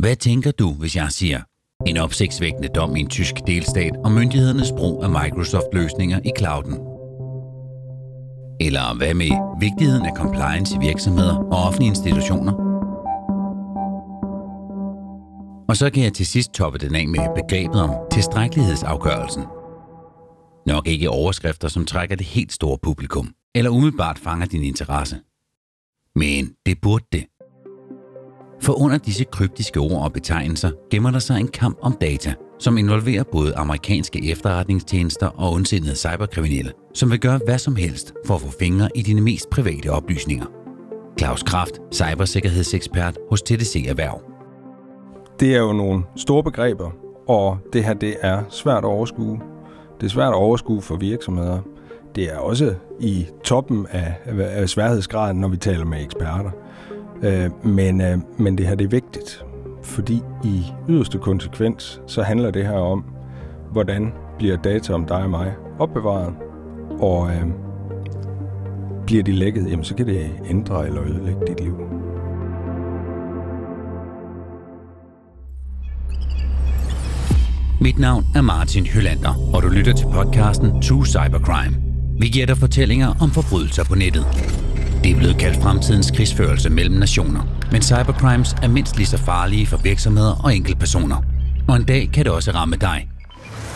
Hvad tænker du, hvis jeg siger en opsigtsvækkende dom i en tysk delstat om myndighedernes brug af Microsoft-løsninger i clouden? Eller hvad med vigtigheden af compliance i virksomheder og offentlige institutioner? Og så kan jeg til sidst toppe den af med begrebet om tilstrækkelighedsafgørelsen. Nok ikke overskrifter, som trækker det helt store publikum, eller umiddelbart fanger din interesse. Men det burde det. For under disse kryptiske ord og betegnelser gemmer der sig en kamp om data, som involverer både amerikanske efterretningstjenester og ondsindede cyberkriminelle, som vil gøre hvad som helst for at få fingre i dine mest private oplysninger. Claus Kraft, cybersikkerhedsekspert hos TDC Erhverv. Det er jo nogle store begreber, og det her det er svært at overskue. Det er svært at overskue for virksomheder. Det er også i toppen af, af sværhedsgraden, når vi taler med eksperter. Øh, men, øh, men det her det er vigtigt, fordi i yderste konsekvens, så handler det her om, hvordan bliver data om dig og mig opbevaret, og øh, bliver de lækket, jamen så kan det ændre eller ødelægge dit liv. Mit navn er Martin Hylander, og du lytter til podcasten True Cybercrime. Vi giver dig fortællinger om forbrydelser på nettet. Det er blevet kaldt fremtidens krigsførelse mellem nationer, men cybercrimes er mindst lige så farlige for virksomheder og enkeltpersoner. Og en dag kan det også ramme dig.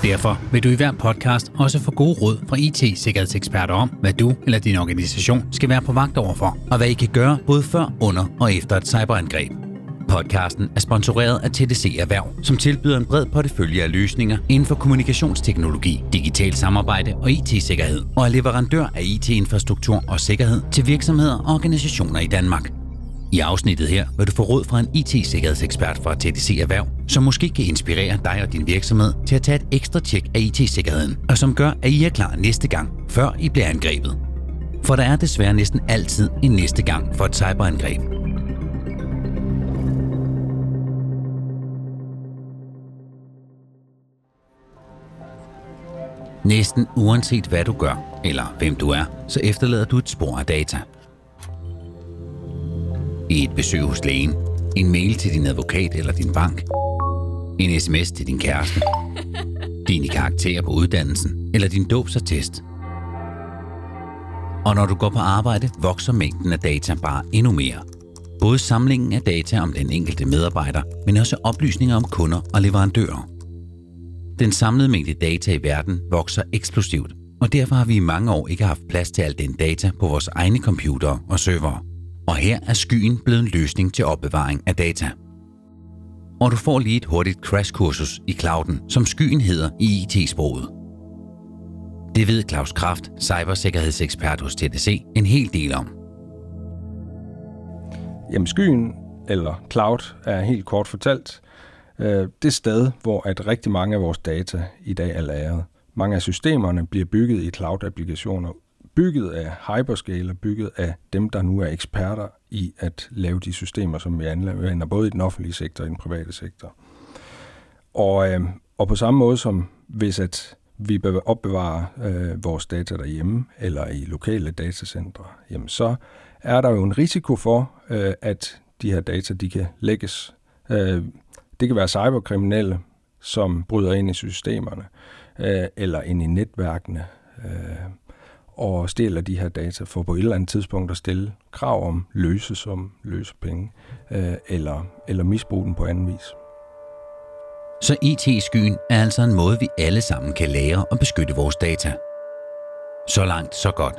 Derfor vil du i hver podcast også få gode råd fra IT-sikkerhedseksperter om, hvad du eller din organisation skal være på vagt overfor, og hvad I kan gøre både før, under og efter et cyberangreb. Podcasten er sponsoreret af TDC Erhverv, som tilbyder en bred portefølje af løsninger inden for kommunikationsteknologi, digital samarbejde og IT-sikkerhed, og er leverandør af IT-infrastruktur og sikkerhed til virksomheder og organisationer i Danmark. I afsnittet her vil du få råd fra en IT-sikkerhedsekspert fra TDC Erhverv, som måske kan inspirere dig og din virksomhed til at tage et ekstra tjek af IT-sikkerheden, og som gør, at I er klar næste gang, før I bliver angrebet. For der er desværre næsten altid en næste gang for et cyberangreb. Næsten uanset hvad du gør, eller hvem du er, så efterlader du et spor af data. I et besøg hos lægen, en mail til din advokat eller din bank, en sms til din kæreste, dine karakterer på uddannelsen eller din dåbsattest. Og når du går på arbejde, vokser mængden af data bare endnu mere. Både samlingen af data om den enkelte medarbejder, men også oplysninger om kunder og leverandører. Den samlede mængde data i verden vokser eksplosivt, og derfor har vi i mange år ikke haft plads til al den data på vores egne computere og servere. Og her er skyen blevet en løsning til opbevaring af data. Og du får lige et hurtigt crashkursus i clouden, som skyen hedder i IT-sproget. Det ved Claus Kraft, cybersikkerhedsekspert hos TDC, en hel del om. Jamen skyen, eller cloud, er helt kort fortalt øh, det sted, hvor at rigtig mange af vores data i dag er lagret. Mange af systemerne bliver bygget i cloud-applikationer, bygget af hyperscaler, bygget af dem, der nu er eksperter i at lave de systemer, som vi anvender både i den offentlige sektor og i den private sektor. Og, øh, og på samme måde som hvis at vi opbevarer øh, vores data derhjemme eller i lokale datacentre, jamen så er der jo en risiko for, øh, at de her data de kan lægges. Øh, det kan være cyberkriminelle, som bryder ind i systemerne, øh, eller ind i netværkene, øh, og stjæler de her data for på et eller andet tidspunkt at stille krav om løse som løse penge, øh, eller, eller misbruge den på anden vis. Så IT-skyen er altså en måde, vi alle sammen kan lære og beskytte vores data. Så langt, så godt.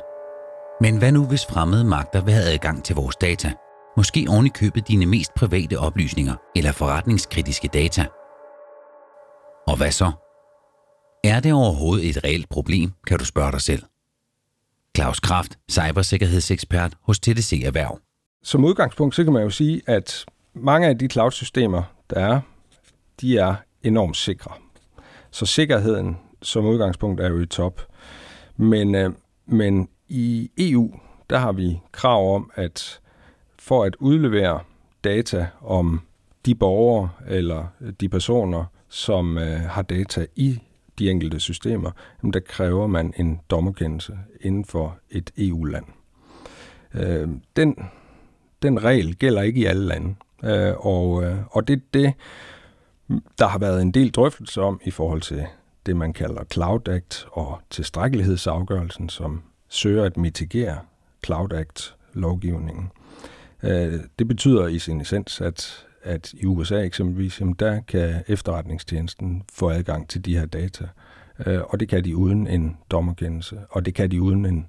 Men hvad nu, hvis fremmede magter vil have adgang til vores data – Måske oven i købet dine mest private oplysninger eller forretningskritiske data. Og hvad så? Er det overhovedet et reelt problem, kan du spørge dig selv. Claus Kraft, cybersikkerhedsekspert hos TDC Erhverv. Som udgangspunkt, så kan man jo sige, at mange af de cloud-systemer, der er, de er enormt sikre. Så sikkerheden som udgangspunkt er jo i top. Men, øh, men i EU, der har vi krav om, at for at udlevere data om de borgere eller de personer, som øh, har data i de enkelte systemer, jamen der kræver man en dommerkendelse inden for et EU-land. Øh, den, den regel gælder ikke i alle lande. Øh, og, øh, og det det, der har været en del drøftelse om i forhold til det, man kalder Cloud Act og tilstrækkelighedsafgørelsen, som søger at mitigere Cloud Act-lovgivningen. Øh, det betyder i sin essens, at, at i USA eksempelvis, jamen der kan efterretningstjenesten få adgang til de her data, øh, og det kan de uden en dommerkendelse, og det kan de uden en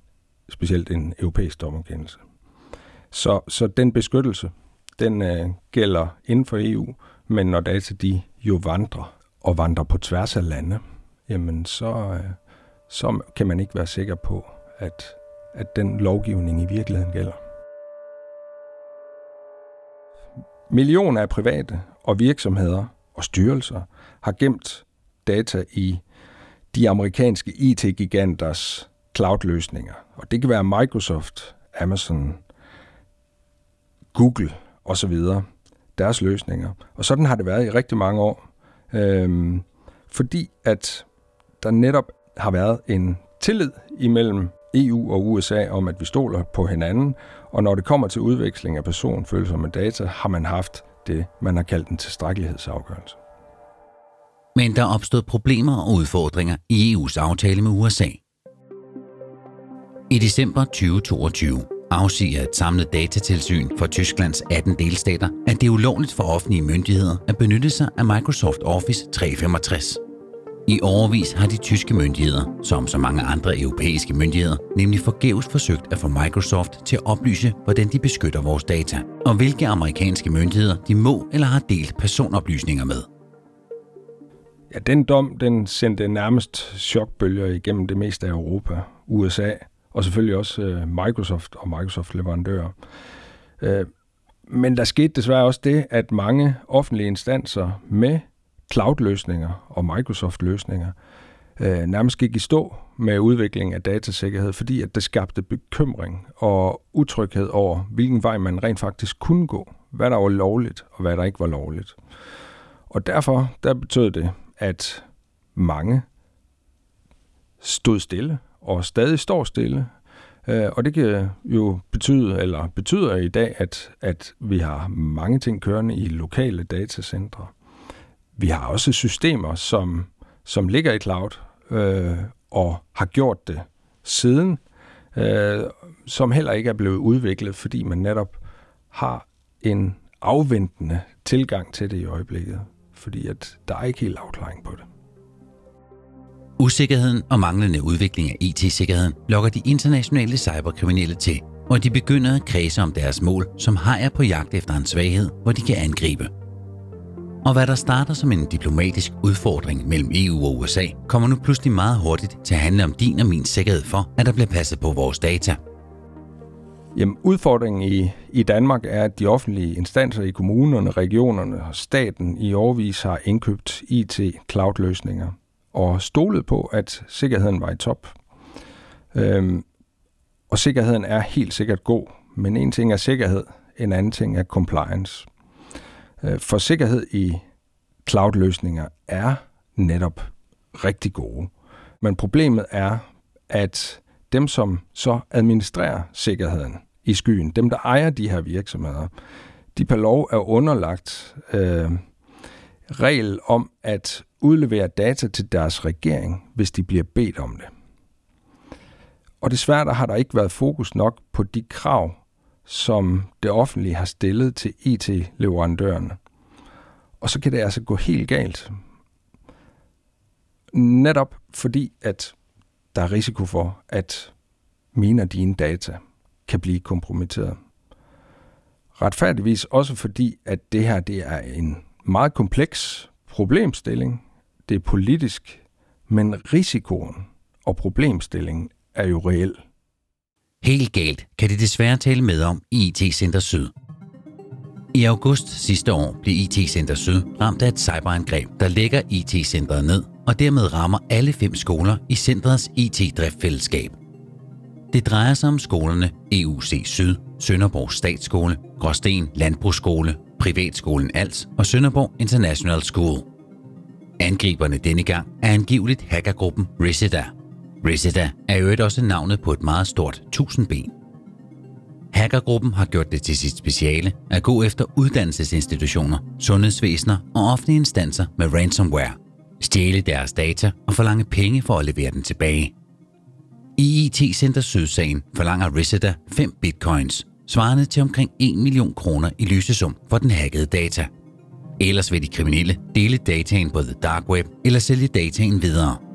specielt en europæisk dommerkendelse. Så, så den beskyttelse, den øh, gælder inden for EU, men når data de jo vandrer, og vandrer på tværs af lande, jamen så, øh, så kan man ikke være sikker på, at, at den lovgivning i virkeligheden gælder. Millioner af private og virksomheder og styrelser har gemt data i de amerikanske IT-giganters cloud-løsninger. Og det kan være Microsoft, Amazon, Google osv. Deres løsninger. Og sådan har det været i rigtig mange år. Øhm, fordi at der netop har været en tillid imellem EU og USA om, at vi stoler på hinanden, og når det kommer til udveksling af personfølsomme data, har man haft det, man har kaldt en tilstrækkelighedsafgørelse. Men der opstod problemer og udfordringer i EU's aftale med USA. I december 2022 afsiger et samlet datatilsyn for Tysklands 18 delstater, at det er ulovligt for offentlige myndigheder at benytte sig af Microsoft Office 365. I overvis har de tyske myndigheder, som så mange andre europæiske myndigheder, nemlig forgæves forsøgt at få Microsoft til at oplyse, hvordan de beskytter vores data, og hvilke amerikanske myndigheder de må eller har delt personoplysninger med. Ja, den dom den sendte nærmest chokbølger igennem det meste af Europa, USA og selvfølgelig også øh, Microsoft og Microsoft-leverandører. Øh, men der skete desværre også det, at mange offentlige instanser med cloud-løsninger og Microsoft-løsninger øh, nærmest gik i stå med udviklingen af datasikkerhed, fordi at det skabte bekymring og utryghed over, hvilken vej man rent faktisk kunne gå, hvad der var lovligt og hvad der ikke var lovligt. Og derfor der betød det, at mange stod stille og stadig står stille. Øh, og det kan jo betyde, eller betyder i dag, at, at vi har mange ting kørende i lokale datacentre. Vi har også systemer, som, som ligger i cloud øh, og har gjort det siden, øh, som heller ikke er blevet udviklet, fordi man netop har en afventende tilgang til det i øjeblikket, fordi at der er ikke helt afklaring på det. Usikkerheden og manglende udvikling af IT-sikkerheden lokker de internationale cyberkriminelle til, og de begynder at kredse om deres mål, som har på jagt efter en svaghed, hvor de kan angribe. Og hvad der starter som en diplomatisk udfordring mellem EU og USA, kommer nu pludselig meget hurtigt til at handle om din og min sikkerhed for, at der bliver passet på vores data. Jamen, udfordringen i, i Danmark er, at de offentlige instanser i kommunerne, regionerne og staten i årvis har indkøbt IT-cloud-løsninger og stolet på, at sikkerheden var i top. Øhm, og sikkerheden er helt sikkert god, men en ting er sikkerhed, en anden ting er compliance. Øh, for sikkerhed i cloud-løsninger er netop rigtig gode. Men problemet er, at dem, som så administrerer sikkerheden i skyen, dem, der ejer de her virksomheder, de per lov er underlagt øh, regel om at udlevere data til deres regering, hvis de bliver bedt om det. Og desværre der har der ikke været fokus nok på de krav, som det offentlige har stillet til IT-leverandørerne. Og så kan det altså gå helt galt. Netop fordi, at der er risiko for, at mine og dine data kan blive kompromitteret. Retfærdigvis også fordi, at det her det er en meget kompleks problemstilling. Det er politisk, men risikoen og problemstillingen er jo reel. Helt galt kan det desværre tale med om i IT Center Syd. I august sidste år blev IT Center Syd ramt af et cyberangreb, der lægger IT-centret ned og dermed rammer alle fem skoler i centrets IT-driftfællesskab. Det drejer sig om skolerne EUC Syd, Sønderborg Statsskole, Gråsten Landbrugsskole, Privatskolen Als og Sønderborg International School. Angriberne denne gang er angiveligt hackergruppen Reseda. Reseda er jo også navnet på et meget stort tusindben. Hackergruppen har gjort det til sit speciale at gå efter uddannelsesinstitutioner, sundhedsvæsener og offentlige instanser med ransomware, stjæle deres data og forlange penge for at levere den tilbage. I IT-center Sydsagen forlanger Riseta 5 bitcoins, svarende til omkring 1 million kroner i løsesum for den hackede data. Ellers vil de kriminelle dele dataen på The Dark Web eller sælge dataen videre.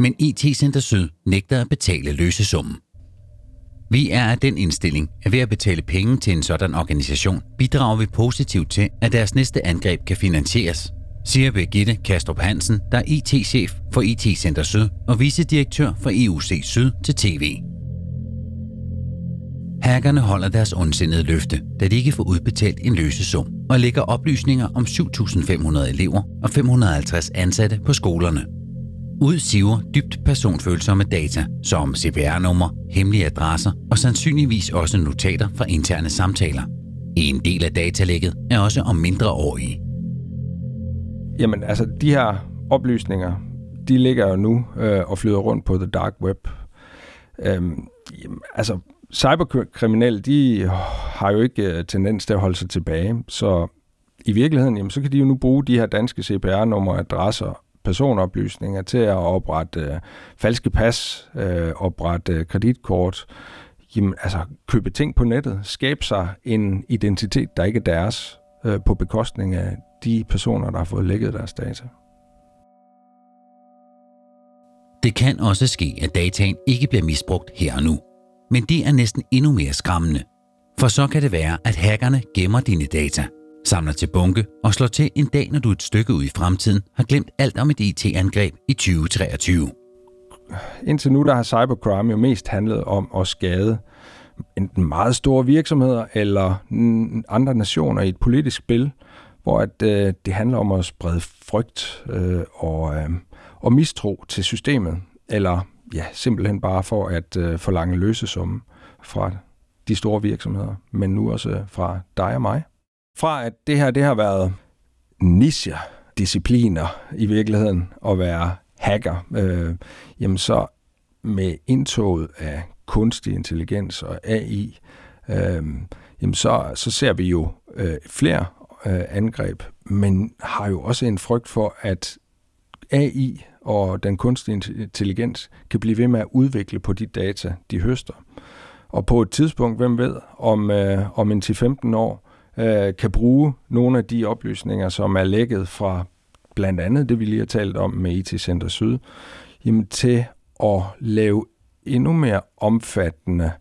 Men e IT-center Syd nægter at betale løsesummen. Vi er af den indstilling, at ved at betale penge til en sådan organisation, bidrager vi positivt til, at deres næste angreb kan finansieres, siger Birgitte Kastrup Hansen, der er e IT-chef for e IT Center Syd og vicedirektør for EUC Syd til TV. Hackerne holder deres ondsindede løfte, da de ikke får udbetalt en løsesum, og lægger oplysninger om 7.500 elever og 550 ansatte på skolerne. Ud siver dybt personfølsomme data, som CPR-nummer, hemmelige adresser og sandsynligvis også notater fra interne samtaler. En del af datalægget er også om mindreårige. Jamen, altså, de her oplysninger, de ligger jo nu øh, og flyder rundt på the dark web. Øhm, jamen, altså, cyberkriminelle, de har jo ikke øh, tendens til at holde sig tilbage, så i virkeligheden, jamen, så kan de jo nu bruge de her danske CPR-numre, adresser, personoplysninger til at oprette øh, falske pas, øh, oprette øh, kreditkort, jamen, altså købe ting på nettet, skabe sig en identitet, der ikke er deres, øh, på bekostning af de personer, der har fået lækket deres data. Det kan også ske, at dataen ikke bliver misbrugt her og nu. Men det er næsten endnu mere skræmmende. For så kan det være, at hackerne gemmer dine data, samler til bunke og slår til en dag, når du et stykke ud i fremtiden har glemt alt om et IT-angreb i 2023. Indtil nu der har cybercrime jo mest handlet om at skade enten meget store virksomheder eller andre nationer i et politisk spil, hvor at, øh, det handler om at sprede frygt øh, og, øh, og mistro til systemet, eller ja, simpelthen bare for at øh, forlange løsesumme fra de store virksomheder, men nu også øh, fra dig og mig. Fra at det her det har været niche-discipliner i virkeligheden at være hacker, øh, jamen så med indtoget af kunstig intelligens og AI, øh, jamen så, så ser vi jo øh, flere øh, angreb, men har jo også en frygt for, at AI og den kunstige intelligens kan blive ved med at udvikle på de data, de høster. Og på et tidspunkt, hvem ved, om, øh, om en 10-15 år, øh, kan bruge nogle af de oplysninger, som er lækket fra blandt andet det, vi lige har talt om med IT Center Syd, jamen, til at lave endnu mere omfattende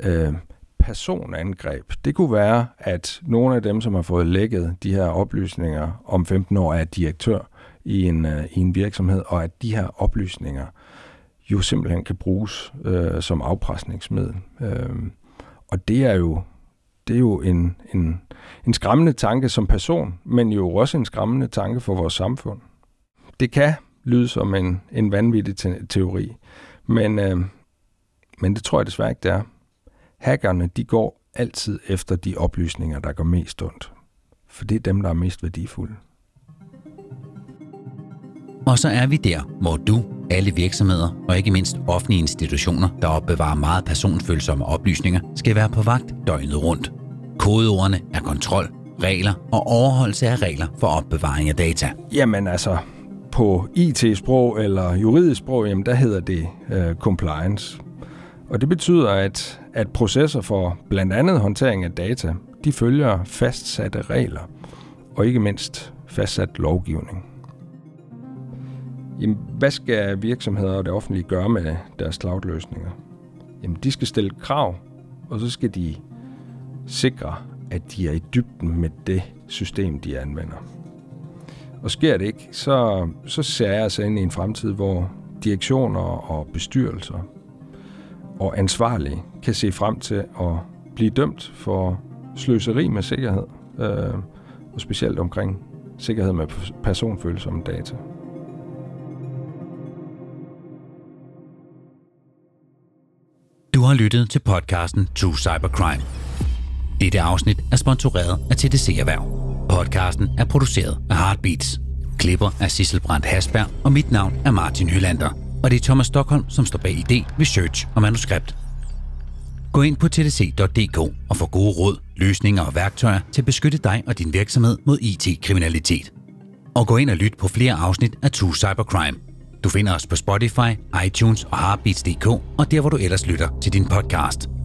øh, personangreb. Det kunne være, at nogle af dem, som har fået lækket de her oplysninger om 15 år, er direktør i en, øh, i en virksomhed, og at de her oplysninger jo simpelthen kan bruges øh, som afpresningsmiddel. Øh, og det er jo, det er jo en, en, en skræmmende tanke som person, men jo også en skræmmende tanke for vores samfund. Det kan lyde som en, en vanvittig te- teori, men, øh, men det tror jeg desværre ikke, det er. Hackerne, de går altid efter de oplysninger, der går mest ondt. For det er dem, der er mest værdifulde. Og så er vi der, hvor du, alle virksomheder og ikke mindst offentlige institutioner, der opbevarer meget personfølsomme oplysninger, skal være på vagt døgnet rundt. Kodeordene er kontrol, regler og overholdelse af regler for opbevaring af data. Jamen altså, på IT-sprog eller juridisk sprog, jamen der hedder det øh, compliance. Og det betyder, at, at processer for blandt andet håndtering af data, de følger fastsatte regler, og ikke mindst fastsat lovgivning. Jamen, hvad skal virksomheder og det offentlige gøre med deres cloud-løsninger? Jamen, de skal stille krav, og så skal de sikre, at de er i dybden med det system, de anvender. Og sker det ikke, så, så ser jeg altså ind i en fremtid, hvor direktioner og bestyrelser og ansvarlige kan se frem til at blive dømt for sløseri med sikkerhed, øh, og specielt omkring sikkerhed med personfølsomme data. Har lyttet til podcasten True Cybercrime. Dette afsnit er sponsoreret af TDC Erhverv. Podcasten er produceret af Heartbeats. Klipper af Sissel Brandt Hasberg, og mit navn er Martin Hylander. Og det er Thomas Stockholm, som står bag idé, research og manuskript. Gå ind på tdc.dk og få gode råd, løsninger og værktøjer til at beskytte dig og din virksomhed mod IT-kriminalitet. Og gå ind og lyt på flere afsnit af True Cybercrime. Du finder os på Spotify, iTunes og Heartbeats.dk og der, hvor du ellers lytter til din podcast.